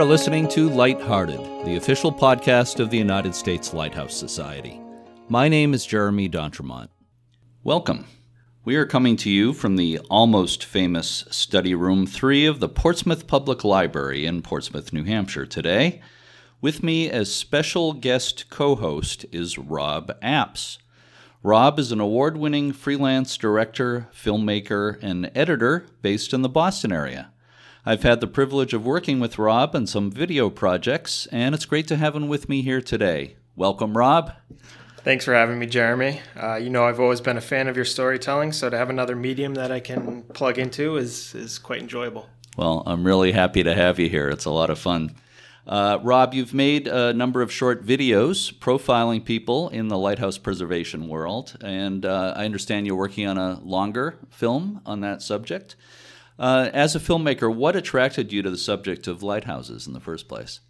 Are listening to Lighthearted, the official podcast of the United States Lighthouse Society. My name is Jeremy D'Entremont. Welcome. We are coming to you from the almost famous Study Room 3 of the Portsmouth Public Library in Portsmouth, New Hampshire today. With me as special guest co host is Rob Apps. Rob is an award winning freelance director, filmmaker, and editor based in the Boston area. I've had the privilege of working with Rob on some video projects, and it's great to have him with me here today. Welcome, Rob. Thanks for having me, Jeremy. Uh, you know, I've always been a fan of your storytelling, so to have another medium that I can plug into is, is quite enjoyable. Well, I'm really happy to have you here. It's a lot of fun. Uh, Rob, you've made a number of short videos profiling people in the lighthouse preservation world, and uh, I understand you're working on a longer film on that subject. Uh, as a filmmaker, what attracted you to the subject of lighthouses in the first place?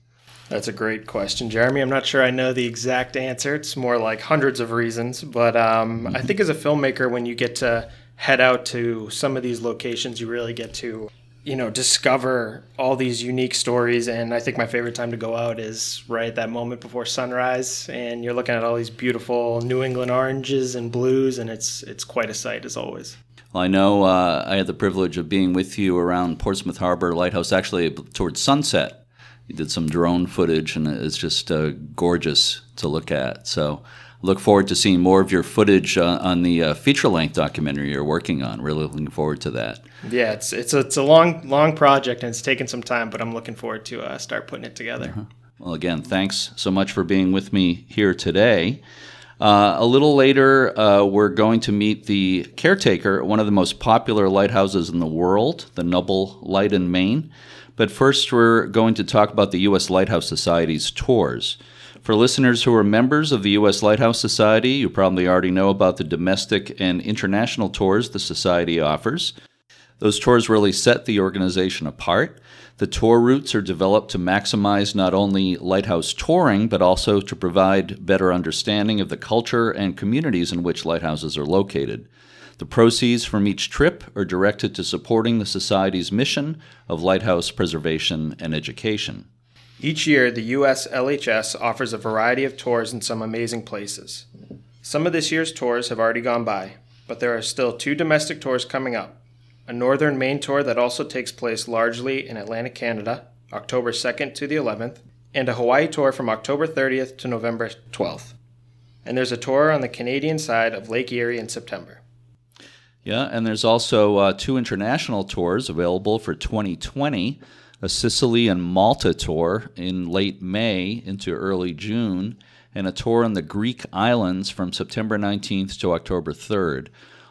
That's a great question, Jeremy. I'm not sure I know the exact answer. It's more like hundreds of reasons. But um, I think as a filmmaker, when you get to head out to some of these locations, you really get to, you know, discover all these unique stories. And I think my favorite time to go out is right at that moment before sunrise, and you're looking at all these beautiful New England oranges and blues, and it's it's quite a sight as always. Well, I know uh, I had the privilege of being with you around Portsmouth Harbor Lighthouse, actually towards sunset. You did some drone footage, and it's just uh, gorgeous to look at. So, look forward to seeing more of your footage uh, on the uh, feature-length documentary you're working on. Really looking forward to that. Yeah, it's it's a, it's a long long project, and it's taken some time, but I'm looking forward to uh, start putting it together. Uh-huh. Well, again, thanks so much for being with me here today. Uh, a little later, uh, we're going to meet the caretaker, one of the most popular lighthouses in the world, the Nubble Light in Maine. But first, we're going to talk about the U.S. Lighthouse Society's tours. For listeners who are members of the U.S. Lighthouse Society, you probably already know about the domestic and international tours the Society offers. Those tours really set the organization apart. The tour routes are developed to maximize not only lighthouse touring, but also to provide better understanding of the culture and communities in which lighthouses are located. The proceeds from each trip are directed to supporting the Society's mission of lighthouse preservation and education. Each year, the U.S. LHS offers a variety of tours in some amazing places. Some of this year's tours have already gone by, but there are still two domestic tours coming up a northern Maine tour that also takes place largely in Atlantic Canada, October 2nd to the 11th, and a Hawaii tour from October 30th to November 12th. And there's a tour on the Canadian side of Lake Erie in September. Yeah, and there's also uh, two international tours available for 2020 a Sicily and Malta tour in late May into early June, and a tour on the Greek islands from September 19th to October 3rd.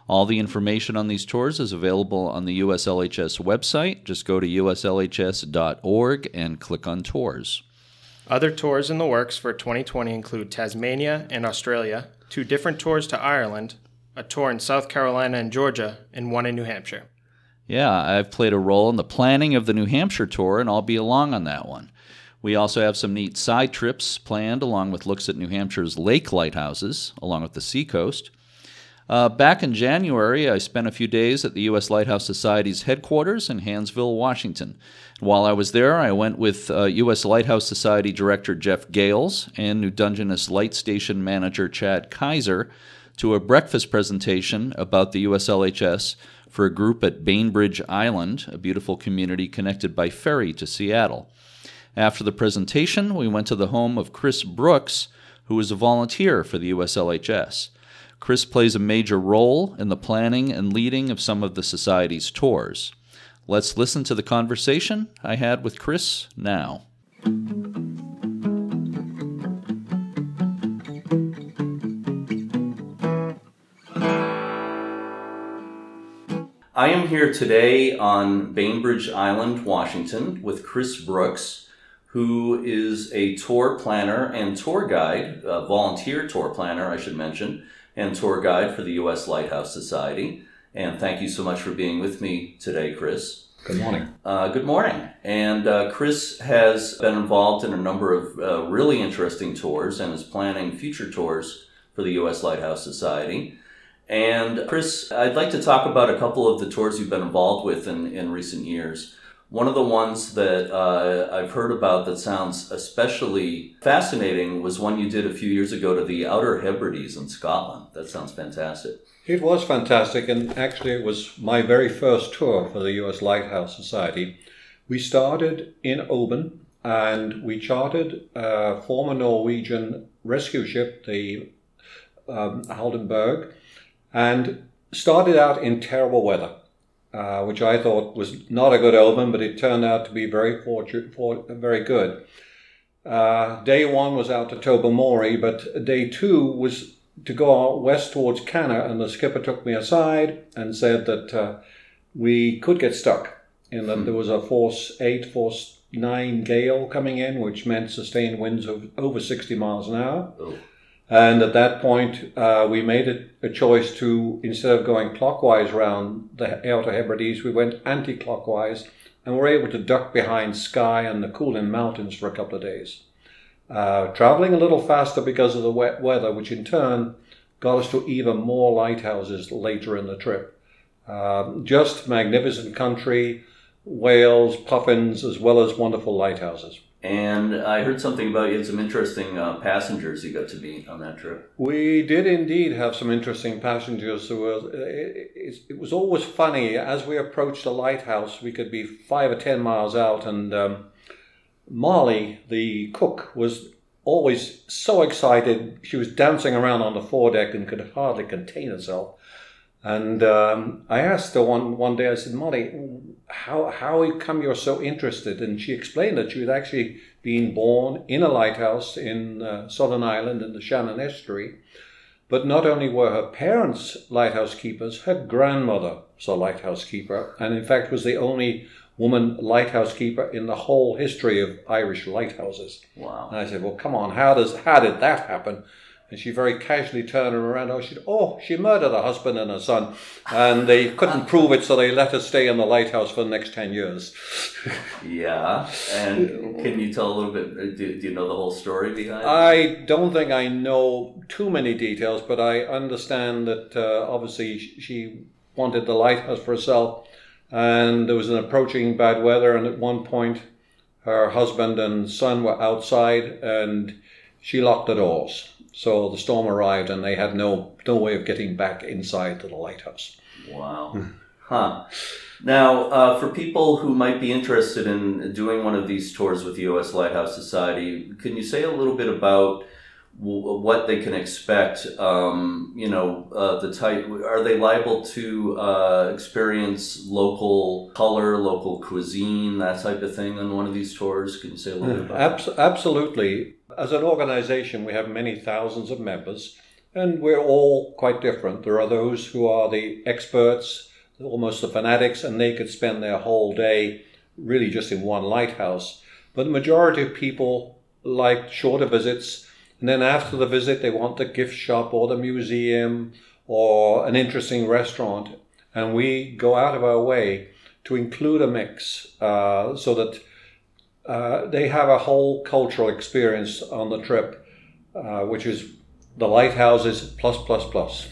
All the information on these tours is available on the USLHS website. Just go to uslhs.org and click on tours. Other tours in the works for 2020 include Tasmania and Australia, two different tours to Ireland, a tour in South Carolina and Georgia, and one in New Hampshire. Yeah, I've played a role in the planning of the New Hampshire tour, and I'll be along on that one. We also have some neat side trips planned, along with looks at New Hampshire's lake lighthouses, along with the seacoast. Uh, back in January, I spent a few days at the U.S. Lighthouse Society's headquarters in Hansville, Washington. While I was there, I went with uh, U.S. Lighthouse Society Director Jeff Gales and New Dungeness Light Station Manager Chad Kaiser to a breakfast presentation about the USLHS for a group at Bainbridge Island, a beautiful community connected by ferry to Seattle. After the presentation, we went to the home of Chris Brooks, who is a volunteer for the USLHS. Chris plays a major role in the planning and leading of some of the Society's tours. Let's listen to the conversation I had with Chris now. I am here today on Bainbridge Island, Washington, with Chris Brooks, who is a tour planner and tour guide, a volunteer tour planner, I should mention, and tour guide for the U.S. Lighthouse Society. And thank you so much for being with me today, Chris. Good morning. Uh, good morning. And uh, Chris has been involved in a number of uh, really interesting tours and is planning future tours for the U.S. Lighthouse Society. And Chris, I'd like to talk about a couple of the tours you've been involved with in, in recent years. One of the ones that uh, I've heard about that sounds especially fascinating was one you did a few years ago to the Outer Hebrides in Scotland. That sounds fantastic. It was fantastic, and actually, it was my very first tour for the US Lighthouse Society. We started in Oban and we chartered a former Norwegian rescue ship, the um, Haldenberg, and started out in terrible weather. Uh, which I thought was not a good omen, but it turned out to be very fortunate, for, very good. Uh, day one was out to Tobermory, but day two was to go out west towards Canna, and the skipper took me aside and said that uh, we could get stuck, and that hmm. there was a force eight, force nine gale coming in, which meant sustained winds of over 60 miles an hour. Oh. And at that point, uh, we made a, a, choice to, instead of going clockwise around the Outer Hebrides, we went anti clockwise and were able to duck behind Skye and the Cuillin Mountains for a couple of days. Uh, traveling a little faster because of the wet weather, which in turn got us to even more lighthouses later in the trip. Um, just magnificent country, whales, puffins, as well as wonderful lighthouses. And I heard something about you had some interesting uh, passengers you got to meet on that trip. We did indeed have some interesting passengers. It was, it, it was always funny. As we approached a lighthouse, we could be five or ten miles out, and um, Molly, the cook, was always so excited. She was dancing around on the foredeck and could hardly contain herself. And um, I asked her one, one day, I said, Molly, how, how come you're so interested? And she explained that she had actually been born in a lighthouse in uh, Southern Ireland in the Shannon Estuary. But not only were her parents lighthouse keepers, her grandmother was a lighthouse keeper, and in fact was the only woman lighthouse keeper in the whole history of Irish lighthouses. Wow. And I said, Well, come on, how, does, how did that happen? And she very casually turned around. Oh, she, oh, she murdered her husband and her son, and they couldn't prove it, so they let her stay in the lighthouse for the next ten years. yeah, and can you tell a little bit? Uh, do, do you know the whole story behind? I don't think I know too many details, but I understand that uh, obviously she wanted the lighthouse for herself, and there was an approaching bad weather, and at one point, her husband and son were outside, and she locked the doors so the storm arrived, and they had no no way of getting back inside to the lighthouse. Wow. huh. Now, uh, for people who might be interested in doing one of these tours with the U.S. Lighthouse Society, can you say a little bit about what they can expect? Um, you know, uh, the type. Are they liable to uh, experience local color, local cuisine, that type of thing on one of these tours? Can you say a little bit about Abs- that? Absolutely. As an organization, we have many thousands of members, and we're all quite different. There are those who are the experts, almost the fanatics, and they could spend their whole day really just in one lighthouse. But the majority of people like shorter visits, and then after the visit, they want the gift shop or the museum or an interesting restaurant. And we go out of our way to include a mix uh, so that uh, they have a whole cultural experience on the trip, uh, which is the lighthouses plus plus plus.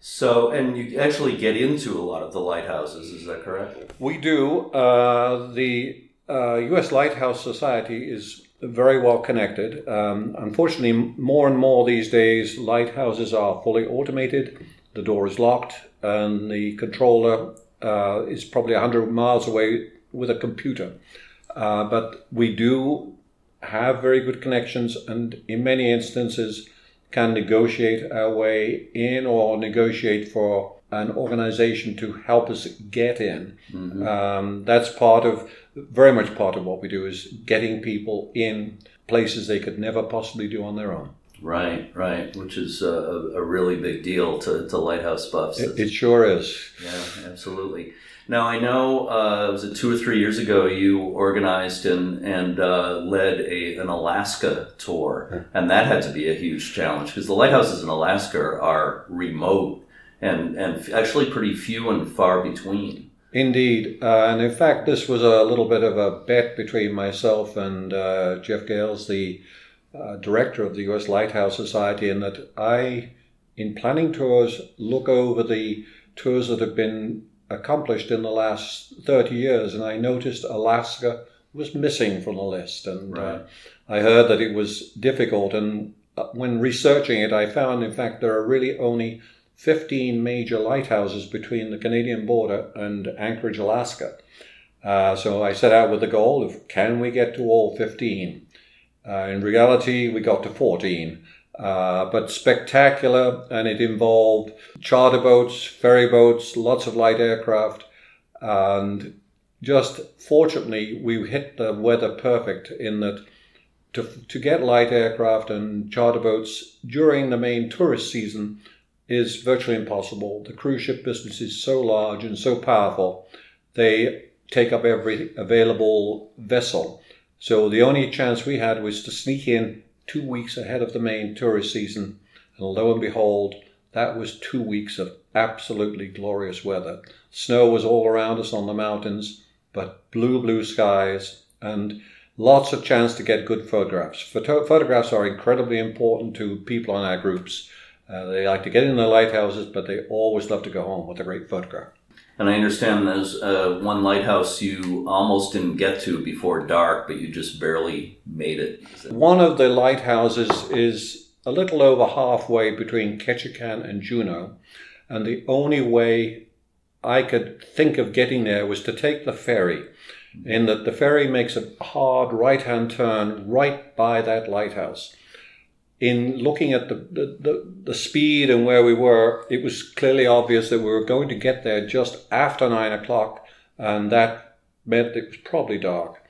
So, and you actually get into a lot of the lighthouses, is that correct? We do. Uh, the U.S. Uh, Lighthouse Society is very well connected. Um, unfortunately, more and more these days, lighthouses are fully automated. The door is locked, and the controller uh, is probably 100 miles away with a computer. Uh, but we do have very good connections and in many instances can negotiate our way in or negotiate for an organization to help us get in. Mm-hmm. Um, that's part of, very much part of what we do is getting people in places they could never possibly do on their own. Right, right, which is a, a really big deal to, to lighthouse buffs. It, it sure is. Yeah, absolutely. Now I know uh, was it two or three years ago you organized and and uh, led a an Alaska tour, and that had to be a huge challenge because the lighthouses in Alaska are remote and and actually pretty few and far between. Indeed, uh, and in fact, this was a little bit of a bet between myself and uh, Jeff Gales, the uh, director of the U.S. Lighthouse Society, in that I, in planning tours, look over the tours that have been accomplished in the last 30 years, and I noticed Alaska was missing from the list. And uh, right. uh, I heard that it was difficult. And uh, when researching it, I found, in fact, there are really only 15 major lighthouses between the Canadian border and Anchorage, Alaska. Uh, so I set out with the goal of can we get to all 15? Uh, in reality, we got to 14. Uh, but spectacular, and it involved charter boats, ferry boats, lots of light aircraft, and just fortunately, we hit the weather perfect in that to, to get light aircraft and charter boats during the main tourist season is virtually impossible. The cruise ship business is so large and so powerful, they take up every available vessel. So the only chance we had was to sneak in two weeks ahead of the main tourist season. And lo and behold, that was two weeks of absolutely glorious weather. Snow was all around us on the mountains, but blue, blue skies and lots of chance to get good photographs. Photo- photographs are incredibly important to people in our groups. Uh, they like to get in the lighthouses, but they always love to go home with a great photograph. And I understand there's uh, one lighthouse you almost didn't get to before dark, but you just barely made it. One of the lighthouses is a little over halfway between Ketchikan and Juneau, and the only way I could think of getting there was to take the ferry, in that the ferry makes a hard right hand turn right by that lighthouse in looking at the, the, the, speed and where we were, it was clearly obvious that we were going to get there just after nine o'clock, and that meant it was probably dark.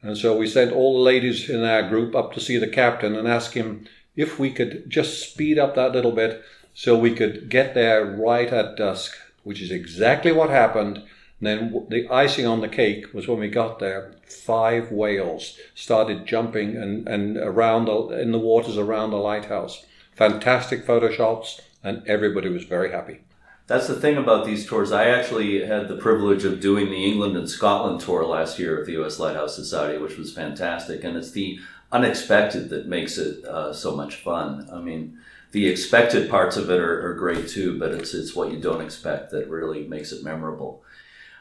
And so we sent all the ladies in our group up to see the captain and ask him if we could just speed up that little bit so we could get there right at dusk, which is exactly what happened. And then the icing on the cake was when we got there, five whales started jumping and, and around the, in the waters around the lighthouse. Fantastic photo shots, and everybody was very happy. That's the thing about these tours. I actually had the privilege of doing the England and Scotland tour last year of the U.S. Lighthouse Society, which was fantastic. And it's the unexpected that makes it uh, so much fun. I mean, the expected parts of it are, are, great too, but it's it's what you don't expect that really makes it memorable.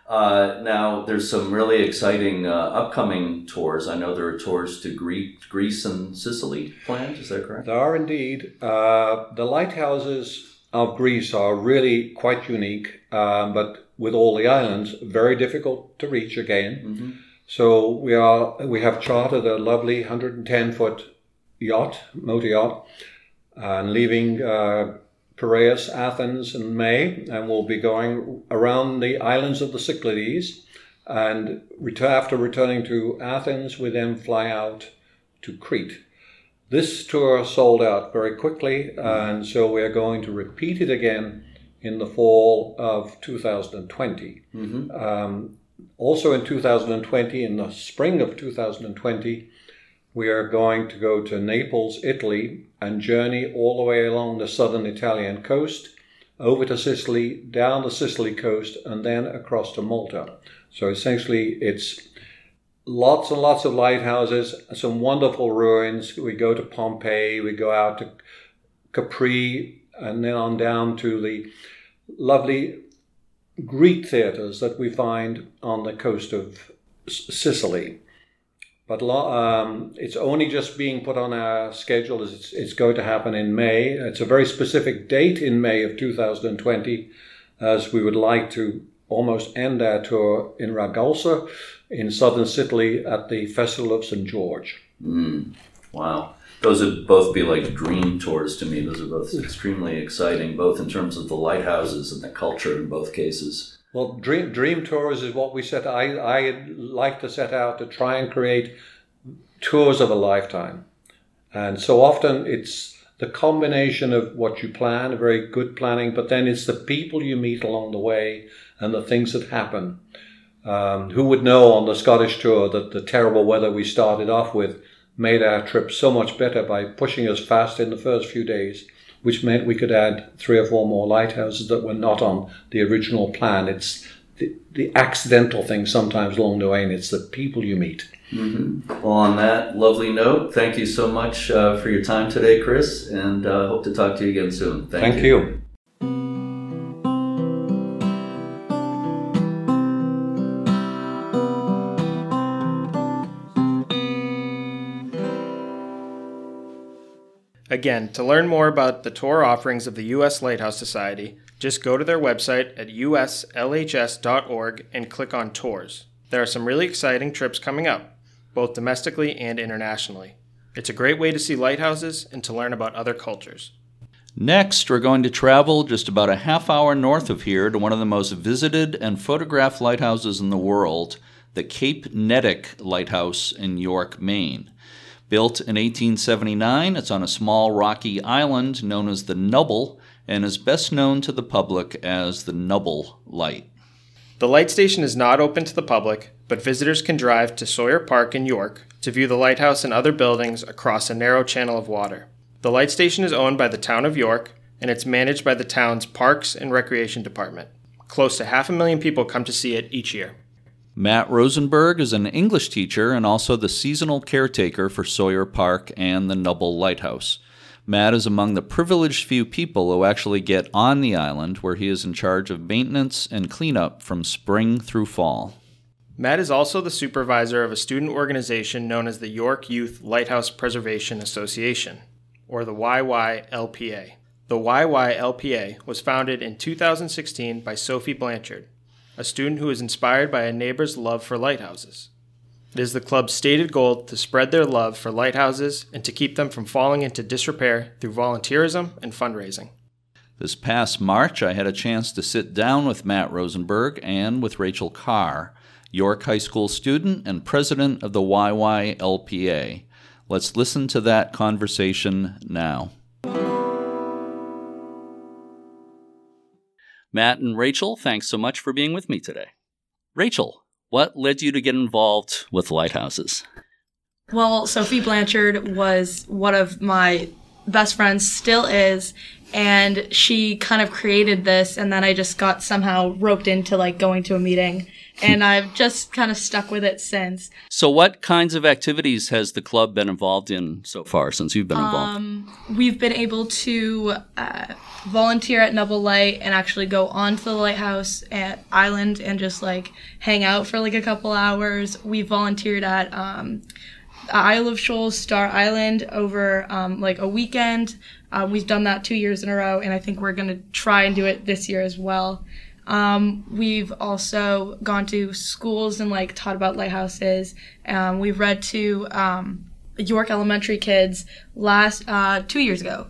Uh, now, there's some really exciting uh, upcoming tours. I know there are tours to Greece and Sicily planned. Is that correct? There are indeed. Uh, the lighthouses of Greece are really quite unique, um, but with all the islands, very difficult to reach again. Mm-hmm. So we are we have chartered a lovely 110 foot yacht, motor yacht, and leaving uh, Piraeus, Athens in May, and we'll be going around the islands of the Cyclades. And after returning to Athens, we then fly out to Crete. This tour sold out very quickly, and so we're going to repeat it again in the fall of 2020. Mm-hmm. Um, also in 2020, in the spring of 2020, we are going to go to Naples, Italy, and journey all the way along the southern Italian coast, over to Sicily, down the Sicily coast, and then across to Malta. So essentially, it's lots and lots of lighthouses, some wonderful ruins. We go to Pompeii, we go out to Capri, and then on down to the lovely Greek theatres that we find on the coast of Sicily. But um, it's only just being put on our schedule as it's, it's going to happen in May. It's a very specific date in May of 2020, as we would like to almost end our tour in Ragusa in southern Sicily at the Festival of St. George. Mm, wow. Those would both be like dream tours to me. Those are both extremely exciting, both in terms of the lighthouses and the culture in both cases. Well, dream dream tours is what we set. I I like to set out to try and create tours of a lifetime, and so often it's the combination of what you plan, very good planning, but then it's the people you meet along the way and the things that happen. Um, who would know on the Scottish tour that the terrible weather we started off with made our trip so much better by pushing us fast in the first few days which meant we could add three or four more lighthouses that were not on the original plan. It's the, the accidental thing sometimes along the way, and it's the people you meet. Mm-hmm. Well, on that lovely note, thank you so much uh, for your time today, Chris, and uh, hope to talk to you again soon. Thank, thank you. you. Again, to learn more about the tour offerings of the U.S. Lighthouse Society, just go to their website at uslhs.org and click on Tours. There are some really exciting trips coming up, both domestically and internationally. It's a great way to see lighthouses and to learn about other cultures. Next, we're going to travel just about a half hour north of here to one of the most visited and photographed lighthouses in the world, the Cape Neddick Lighthouse in York, Maine. Built in 1879, it's on a small rocky island known as the Nubble and is best known to the public as the Nubble Light. The light station is not open to the public, but visitors can drive to Sawyer Park in York to view the lighthouse and other buildings across a narrow channel of water. The light station is owned by the town of York and it's managed by the town's Parks and Recreation Department. Close to half a million people come to see it each year. Matt Rosenberg is an English teacher and also the seasonal caretaker for Sawyer Park and the Nubble Lighthouse. Matt is among the privileged few people who actually get on the island, where he is in charge of maintenance and cleanup from spring through fall. Matt is also the supervisor of a student organization known as the York Youth Lighthouse Preservation Association, or the YYLPA. The YYLPA was founded in 2016 by Sophie Blanchard, a student who was inspired by a neighbor's love for lighthouses. It is the club's stated goal to spread their love for lighthouses and to keep them from falling into disrepair through volunteerism and fundraising. This past March, I had a chance to sit down with Matt Rosenberg and with Rachel Carr, York High School student and president of the YYLPA. Let's listen to that conversation now. Matt and Rachel, thanks so much for being with me today. Rachel, what led you to get involved with lighthouses? Well, Sophie Blanchard was one of my best friends, still is, and she kind of created this, and then I just got somehow roped into like going to a meeting, and I've just kind of stuck with it since. So, what kinds of activities has the club been involved in so far since you've been involved? Um, we've been able to uh, volunteer at Nubble Light and actually go onto the lighthouse at Island and just like hang out for like a couple hours. We volunteered at um, Isle of Shoals, Star Island over um, like a weekend. Uh, we've done that two years in a row, and I think we're going to try and do it this year as well. Um, we've also gone to schools and like taught about lighthouses. Um, we've read to um, York Elementary kids last uh, two years ago,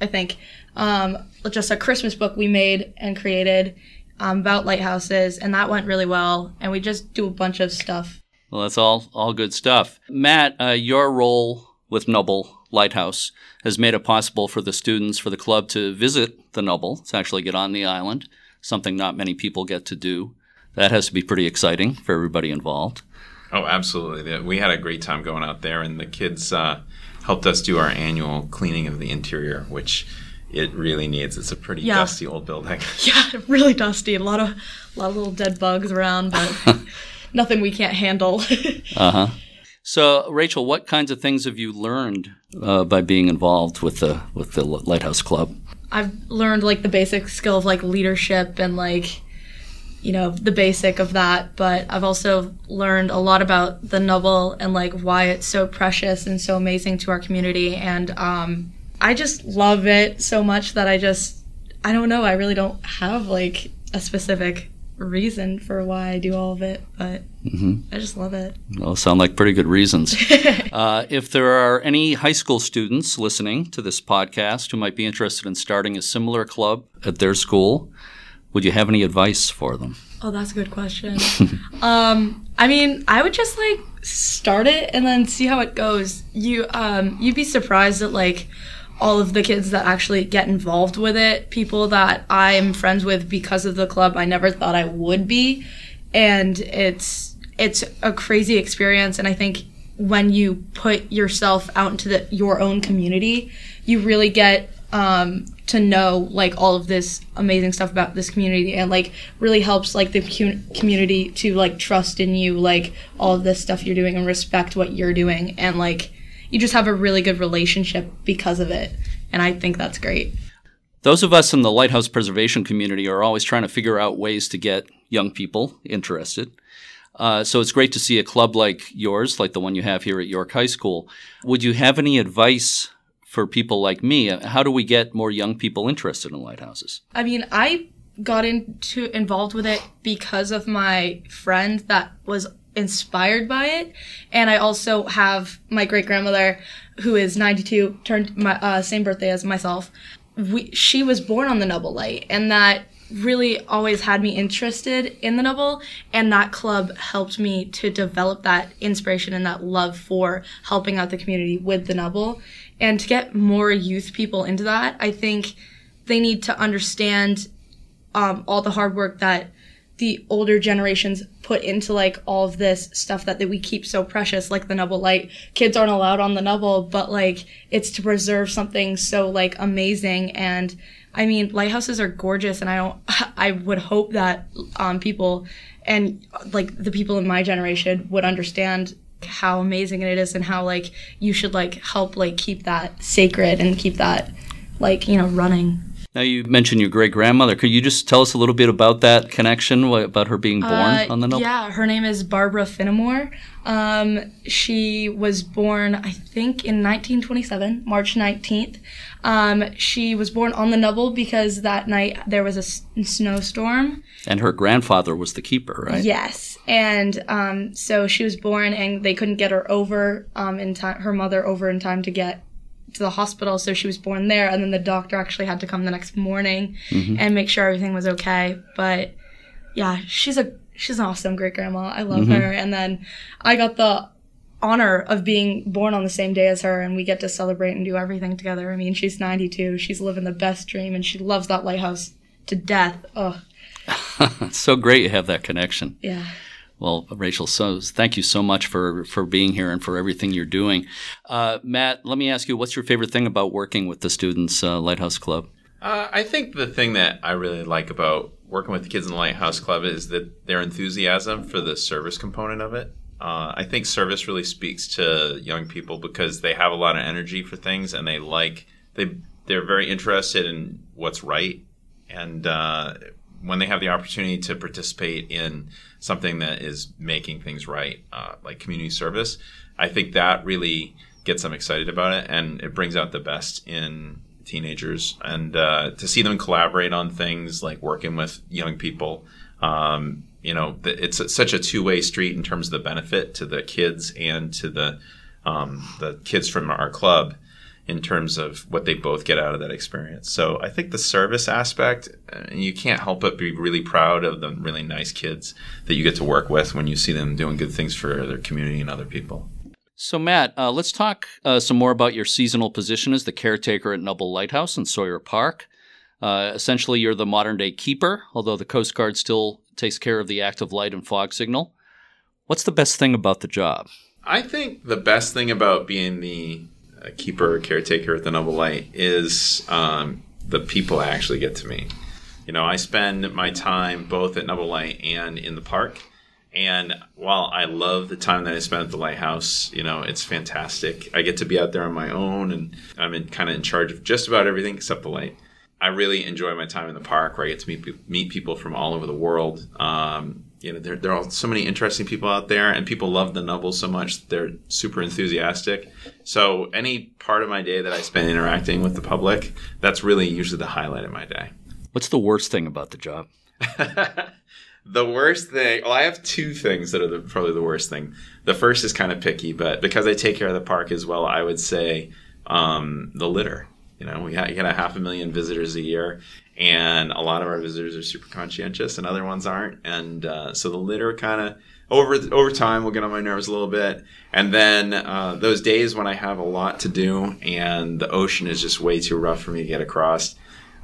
I think. Um, just a Christmas book we made and created um, about lighthouses, and that went really well. And we just do a bunch of stuff. Well, that's all all good stuff. Matt, uh, your role with Nubble Lighthouse has made it possible for the students for the club to visit the Nubble, to actually get on the island, something not many people get to do. That has to be pretty exciting for everybody involved. Oh, absolutely. We had a great time going out there, and the kids uh, helped us do our annual cleaning of the interior, which it really needs. It's a pretty Yeah. dusty old building. Yeah, really dusty. A lot of a lot of little dead bugs around, but nothing we can't handle. Uh huh. So, Rachel, what kinds of things have you learned uh, by being involved with the with the Lighthouse Club? I've learned like the basic skill of like leadership and like you know the basic of that but i've also learned a lot about the Nubble and like why it's so precious and so amazing to our community and um i just love it so much that i just i don't know i really don't have like a specific reason for why i do all of it but i just love it Well, sound like pretty good reasons. uh, if there are any high school students listening to this podcast who might be interested in starting a similar club at their school, would you have any advice for them? Oh, that's a good question. um, I mean, I would just like start it and then see how it goes. You um, you'd be surprised at like all of the kids that actually get involved with it. People that I'm friends with because of the club. I never thought I would be, and it's it's a crazy experience. And I think when you put yourself out into the, your own community, you really get um, to know like all of this amazing stuff about this community and like really helps like the cu- community to like trust in you like all of this stuff you're doing and respect what you're doing and like you just have a really good relationship because of it and i think that's great Those of us in the lighthouse preservation community are always trying to figure out ways to get young people interested. Uh, so it's great to see a club like yours, like the one you have here at York High School. Would you have any advice for people like me? How do we get more young people interested in lighthouses? I mean, I got into involved with it because of my friend that was inspired by it, and I also have my great grandmother who is 92, turned my uh, same birthday as myself. We, she was born on the Nubble Light, and that really always had me interested in the Nubble, and that club helped me to develop that inspiration and that love for helping out the community with the Nubble. And to get more youth people into that, I think they need to understand um, all the hard work that the older generations put into like all of this stuff that, that we keep so precious, like the Nubble Light. Kids aren't allowed on the Nubble, but like it's to preserve something so like amazing. And I mean, lighthouses are gorgeous, and I don't. I would hope that um, people and like the people in my generation would understand how amazing it is and how like you should like help like keep that sacred and keep that like you know running now you mentioned your great grandmother. Could you just tell us a little bit about that connection, about her being born uh, on the Nubble? Yeah, her name is Barbara Finnemore. Um, she was born, I think, in 1927, March 19th. Um, she was born on the Nubble because that night there was a s- snowstorm. And her grandfather was the keeper, right? Yes, and um, so she was born, and they couldn't get her over um, in time. Her mother over in time to get to the hospital, so she was born there. And then the doctor actually had to come the next morning mm-hmm. and make sure everything was okay. But yeah, she's a she's an awesome great grandma. I love mm-hmm. her. And then I got the honor of being born on the same day as her, and we get to celebrate and do everything together. I mean, she's 92. She's living the best dream, and she loves that lighthouse to death. Oh, it's so great you have that connection. Yeah. Well, Rachel, so thank you so much for for being here and for everything you're doing. Uh, Matt, let me ask you, what's your favorite thing about working with the Students uh, Lighthouse Club? Uh, I think the thing that I really like about working with the kids in the Lighthouse Club is that their enthusiasm for the service component of it. Uh, I think service really speaks to young people because they have a lot of energy for things and they like they they're very interested in what's right and uh, when they have the opportunity to participate in something that is making things right, uh, like community service, I think that really gets them excited about it and it brings out the best in teenagers. And uh, to see them collaborate on things like working with young people, um, you know, it's such a two way street in terms of the benefit to the kids and to the um, the kids from our club in terms of what they both get out of that experience. So I think the service aspect, uh, you can't help but be really proud of the really nice kids that you get to work with when you see them doing good things for their community and other people. So, Matt, uh, let's talk uh, some more about your seasonal position as the caretaker at Nubble Lighthouse in Sawyer Park. Uh, essentially, you're the modern day keeper, although the Coast Guard still takes care of the active light and fog signal. What's the best thing about the job? I think the best thing about being the a keeper or caretaker at the Nubble Light is um, the people I actually get to meet. You know, I spend my time both at Nubble Light and in the park. And while I love the time that I spend at the lighthouse, you know, it's fantastic. I get to be out there on my own and I'm in, kind of in charge of just about everything except the light. I really enjoy my time in the park where I get to meet, meet people from all over the world. Um, you know, there, there are so many interesting people out there, and people love the Nubble so much. They're super enthusiastic. So, any part of my day that I spend interacting with the public, that's really usually the highlight of my day. What's the worst thing about the job? the worst thing, well, I have two things that are the, probably the worst thing. The first is kind of picky, but because I take care of the park as well, I would say um, the litter. You know, we get a half a million visitors a year, and a lot of our visitors are super conscientious and other ones aren't. And uh, so the litter kind of over over time will get on my nerves a little bit. And then uh, those days when i have a lot to do and the ocean is just way too rough for me to get across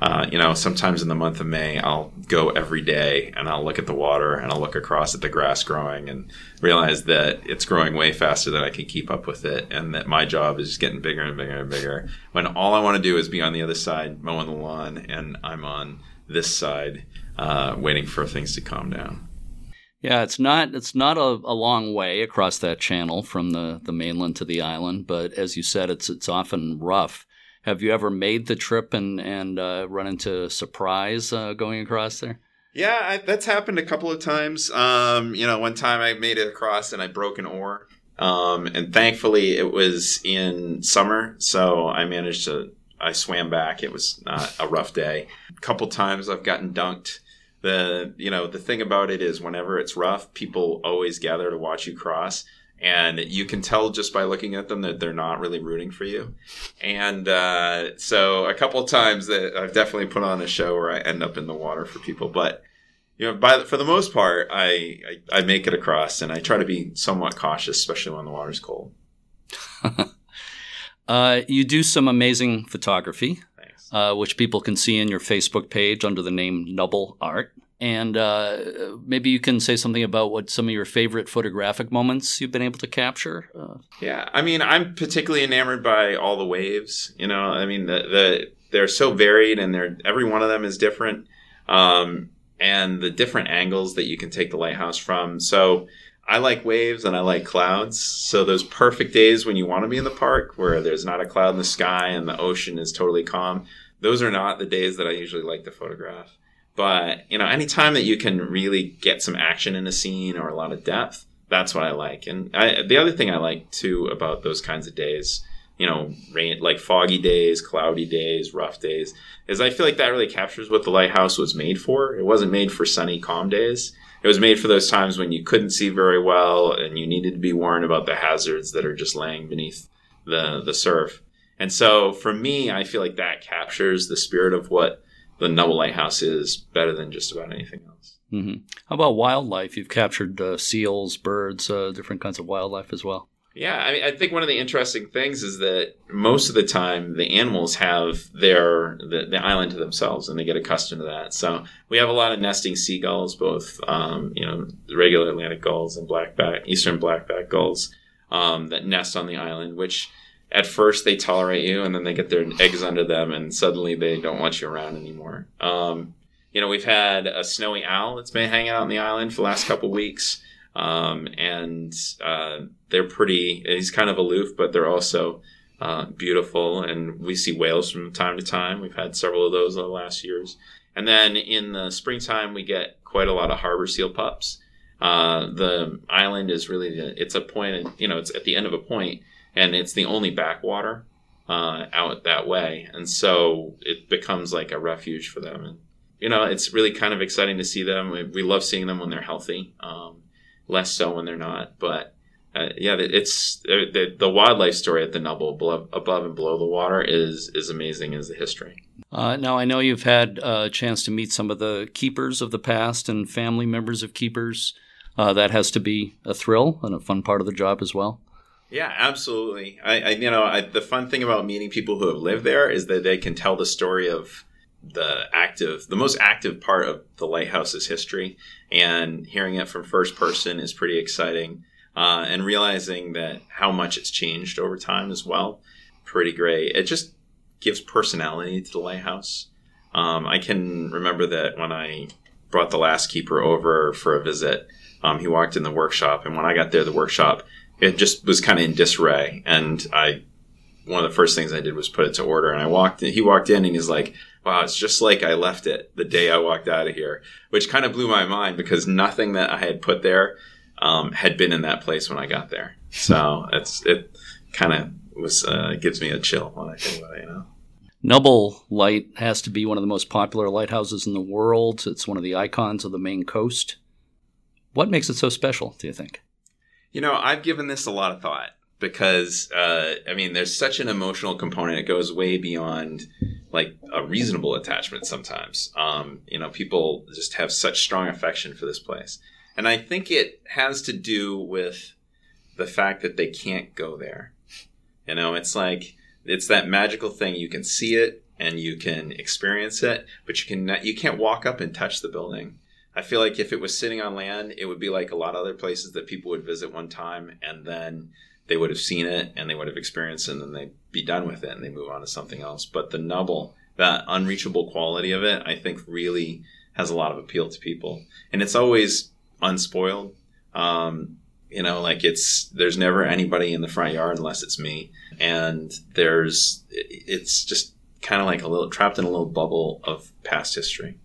uh, you know, sometimes in the month of May, I'll go every day and I'll look at the water and I'll look across at the grass growing and realize that it's growing way faster than I can keep up with it and that my job is getting bigger and bigger and bigger. When all I want to do is be on the other side mowing the lawn and I'm on this side uh, waiting for things to calm down. Yeah, it's not it's not a, a, long way across that channel from the, the mainland to the island, but as you said, it's it's often rough. Have you ever made the trip and and uh, run into surprise uh, going across there? Yeah, I, that's happened a couple of times. Um, you know, one time I made it across and I broke an oar, Um, and thankfully, it was in summer, so I managed to. I swam back. It was not a rough day. A couple times I've gotten dunked. The you know the thing about it is whenever it's rough, people always gather to watch you cross and you can tell just by looking at them that they're not really rooting for you. And uh, so a couple of times that I've definitely put on a show where I end up in the water for people, but you know, by the, for the most part, I, I, I make it across, and I try to be somewhat cautious, especially when the water's cold. uh, you do some amazing photography, uh, which people can see in your Facebook page under the name Nubble Art. And uh, maybe you can say something about what some of your favorite photographic moments you've been able to capture. Uh, yeah, I mean, I'm particularly enamored by all the waves. You know, I mean, the, the they're so varied, and they're every one of them is different. Um, and the different angles that you can take the lighthouse from. So I like waves and I like clouds. So those perfect days when you want to be in the park where there's not a cloud in the sky and the ocean is totally calm, those are not the days that I usually like to photograph. But, you know, anytime that you can really get some action in a scene or a lot of depth, that's what I like. And I, the other thing I like too about those kinds of days you know, rain like foggy days, cloudy days, rough days, is I feel like that really captures what the lighthouse was made for. It wasn't made for sunny, calm days. It was made for those times when you couldn't see very well and you needed to be warned about the hazards that are just laying beneath the the surf. And so for me, I feel like that captures the spirit of what the Nubble Lighthouse is better than just about anything else. Mm-hmm. How about wildlife? You've captured uh, seals, birds, uh, different kinds of wildlife as well. Yeah, I, mean, I think one of the interesting things is that most of the time the animals have their the, the, island to themselves, and they get accustomed to that. So we have a lot of nesting seagulls, both um, you know regular Atlantic gulls and blackback eastern blackback gulls um, that nest on the island. Which at first they tolerate you, and then they get their eggs under them, and suddenly they don't want you around anymore. Um, you know, we've had a snowy owl that's been hanging out on the island for the last couple weeks. Um, and uh, they're pretty. He's kind of aloof, but they're also uh, beautiful. And we see whales from time to time. We've had several of those in the last years. And then in the springtime, we get quite a lot of harbor seal pups. Uh, the island is really the, it's a point. You know, it's at the end of a point, and it's the only backwater uh, out that way, and so it becomes like a refuge for them. And you know, it's really kind of exciting to see them. We, we love seeing them when they're healthy. Um, less so when they're not. But uh, yeah, it's uh, the, the wildlife story at the Nubble, above, and below the water, is is amazing as the history. Uh, now I know you've had a chance to meet some of the keepers of the past and family members of keepers. Uh, that has to be a thrill and a fun part of the job as well. Yeah, absolutely. I, I you know, I, the fun thing about meeting people who have lived there is that they can tell the story of the active, the most active part of the lighthouse's history, and hearing it from first person is pretty exciting. Uh, and realizing that how much it's changed over time as well, pretty great. It just gives personality to the lighthouse. Um, I can remember that when I brought the last keeper over for a visit, um, he walked in the workshop, and when I got there, the workshop it just was kind of in disarray, and I one of the first things I did was put it to order. And I walked in, he walked in and he's like, wow, it's just like I left it the day I walked out of here, which kind of blew my mind because nothing that I had put there um, had been in that place when I got there. So it's it kind of was uh, gives me a chill when I think about it. You know. Nubble Light has to be one of the most popular lighthouses in the world. It's one of the icons of the Maine coast. What makes it so special, do you think? You know, I've given this a lot of thought because uh, I mean, there's such an emotional component. It goes way beyond like a reasonable attachment. Sometimes, um, you know, people just have such strong affection for this place, and I think it has to do with the fact that they can't go there. You know, it's like it's that magical thing. You can see it and you can experience it, but you can you can't walk up and touch the building. I feel like if it was sitting on land, it would be like a lot of other places that people would visit one time and then they would have seen it and they would have experienced it and then they'd be done with it and they move on to something else. But the Nubble, that unreachable quality of it, I think really has a lot of appeal to people. And it's always unspoiled. Um, you know, like it's, there's never anybody in the front yard unless it's me. And there's, it's just kind of like a little, trapped in a little bubble of past history.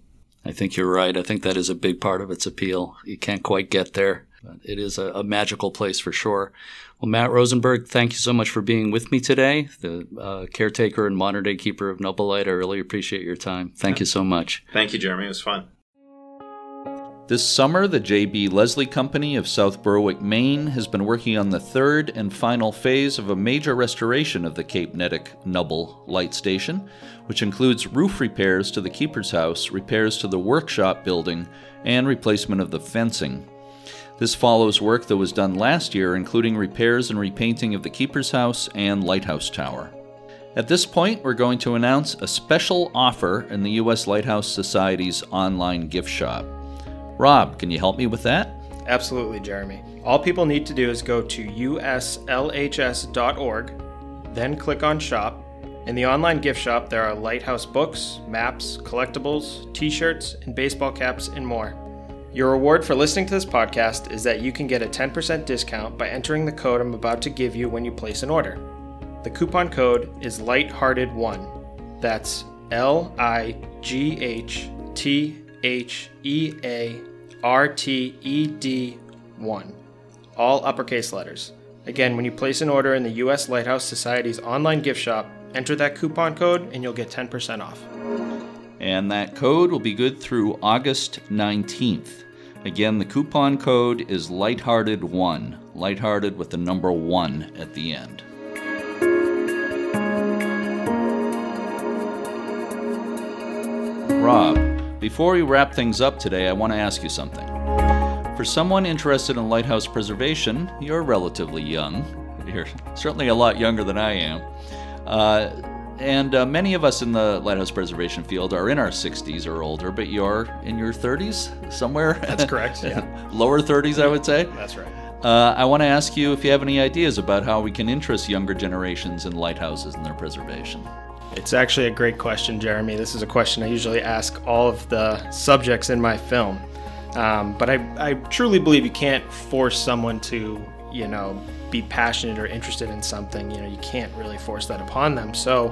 I think you're right. I think that is a big part of its appeal. You can't quite get there. But it is a, a, magical place for sure. Well, Matt Rosenberg, thank you so much for being with me today. The uh, caretaker and modern day keeper of Nubble Light. I really appreciate your time. Thank you so much. Thank you, Jeremy. It was fun. This summer, the J.B. Leslie Company of South Berwick, Maine, has been working on the third and final phase of a major restoration of the Cape Neddick Nubble Light Station, which includes roof repairs to the keeper's house, repairs to the workshop building, and replacement of the fencing. This follows work that was done last year, including repairs and repainting of the keeper's house and lighthouse tower. At this point, we're going to announce a special offer in the U.S. Lighthouse Society's online gift shop. Rob, can you help me with that? Absolutely, Jeremy. All people need to do is go to uslhs.org, then click on Shop. In the online gift shop, there are lighthouse books, maps, collectibles, t shirts, and baseball caps, and more. Your reward for listening to this podcast is that you can get a 10% discount by entering the code I'm about to give you when you place an order. The coupon code is Lighthearted1. That's L I G H T H E A R T E D 1. All uppercase letters. Again, when you place an order in the U.S. Lighthouse Society's online gift shop, enter that coupon code and you'll get 10% off. And that code will be good through August 19th. Again, the coupon code is lighthearted1, lighthearted with the number 1 at the end. Rob, before we wrap things up today, I want to ask you something. For someone interested in lighthouse preservation, you're relatively young. You're certainly a lot younger than I am. Uh, and uh, many of us in the lighthouse preservation field are in our 60s or older, but you're in your 30s somewhere? That's correct. Yeah. Lower 30s, I would say? That's right. Uh, I want to ask you if you have any ideas about how we can interest younger generations in lighthouses and their preservation. It's actually a great question, Jeremy. This is a question I usually ask all of the subjects in my film. Um, but I, I truly believe you can't force someone to, you know, be passionate or interested in something. You know, you can't really force that upon them. So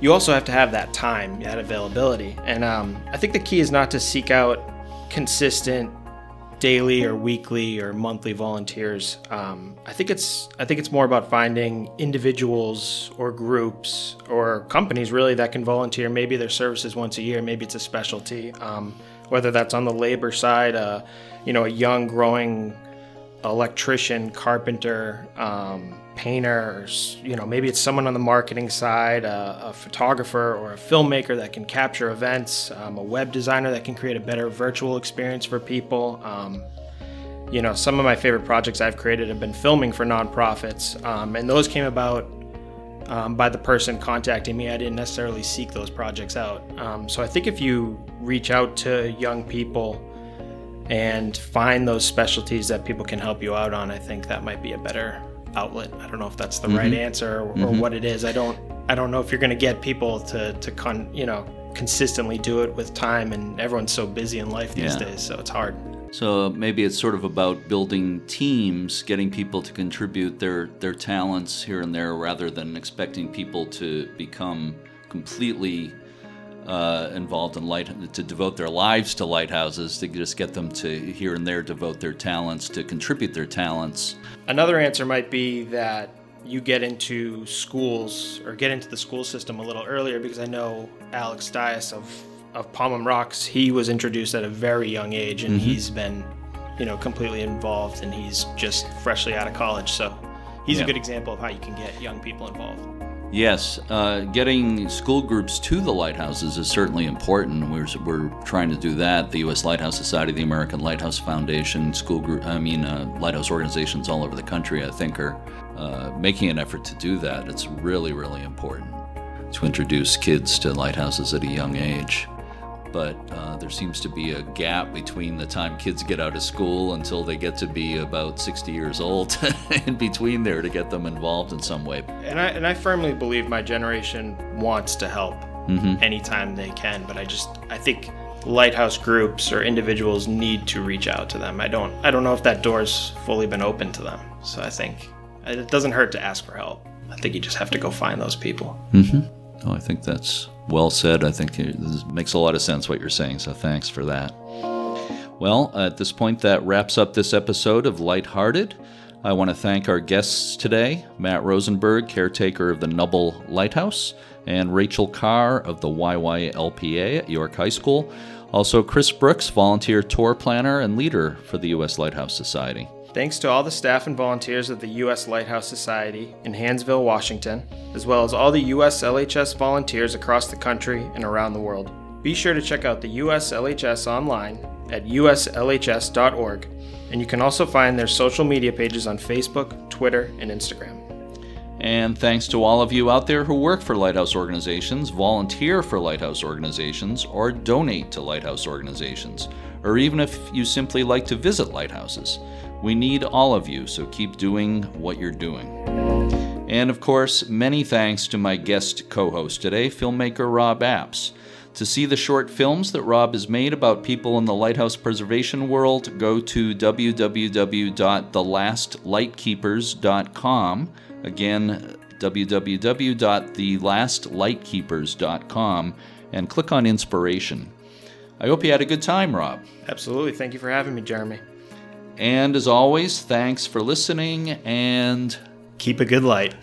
you also have to have that time, that availability. And um, I think the key is not to seek out consistent daily or weekly or monthly volunteers. Um, I think it's I think it's more about finding individuals or groups or companies really that can volunteer. Maybe their services once a year. Maybe it's a specialty. Um, whether that's on the labor side, uh, you know, a young growing electrician, carpenter, um, painter, you know, maybe it's someone on the marketing side, a, a photographer or a filmmaker that can capture events, um, a web designer that can create a better virtual experience for people. Um, you know, some of my favorite projects I've created have been filming for nonprofits, um, and those came about um, by the person contacting me. I didn't necessarily seek those projects out. Um, so I think if you reach out to young people, and find those specialties that people can help you out on, I think that might be a better outlet. I don't know if that's the mm-hmm. right answer or, mm-hmm. what it is. I don't I don't know if you're going to get people to to con, you know consistently do it with time and everyone's so busy in life these yeah. days, so it's hard. So maybe it's sort of about building teams, getting people to contribute their their talents here and there rather than expecting people to become completely uh, involved in light to devote their lives to lighthouses to just get them to here and there devote their talents to contribute their talents another answer might be that you get into schools or get into the school system a little earlier because i know alex dias of of Pomham Rocks he was introduced at a very young age and mm-hmm. he's been you know completely involved and he's just freshly out of college so he's yeah. a good example of how you can get young people involved Yes, uh, getting school groups to the lighthouses is certainly important. We're, we're trying to do that. The U.S. Lighthouse Society, the American Lighthouse Foundation, school group, I mean, uh, lighthouse organizations all over the country, I think, are uh, making an effort to do that. It's really, really important to introduce kids to lighthouses at a young age but uh, there seems to be a gap between the time kids get out of school until they get to be about 60 years old in between there to get them involved in some way. And I, and I firmly believe my generation wants to help mm-hmm. anytime they can, but I just, I think lighthouse groups or individuals need to reach out to them. I don't, I don't know if that door's fully been open to them. So I think it doesn't hurt to ask for help. I think you just have to go find those people. Mm-hmm. Oh, I think that's well said. I think it makes a lot of sense what you're saying, so thanks for that. Well, at this point, that wraps up this episode of Lighthearted. I want to thank our guests today Matt Rosenberg, caretaker of the Nubble Lighthouse, and Rachel Carr of the YYLPA at York High School. Also, Chris Brooks, volunteer tour planner and leader for the U.S. Lighthouse Society. Thanks to all the staff and volunteers of the U.S. Lighthouse Society in Hansville, Washington, as well as all the U.S. LHS volunteers across the country and around the world. Be sure to check out the U.S. LHS online at uslhs.org, and you can also find their social media pages on Facebook, Twitter, and Instagram. And thanks to all of you out there who work for Lighthouse organizations, volunteer for Lighthouse organizations, or donate to Lighthouse organizations, or even if you simply like to visit lighthouses. We need all of you, so keep doing what you're doing. And of course, many thanks to my guest co host today, filmmaker Rob Apps. To see the short films that Rob has made about people in the lighthouse preservation world, go to www.thelastlightkeepers.com. Again, www.thelastlightkeepers.com and click on inspiration. I hope you had a good time, Rob. Absolutely. Thank you for having me, Jeremy. And as always, thanks for listening and keep a good light.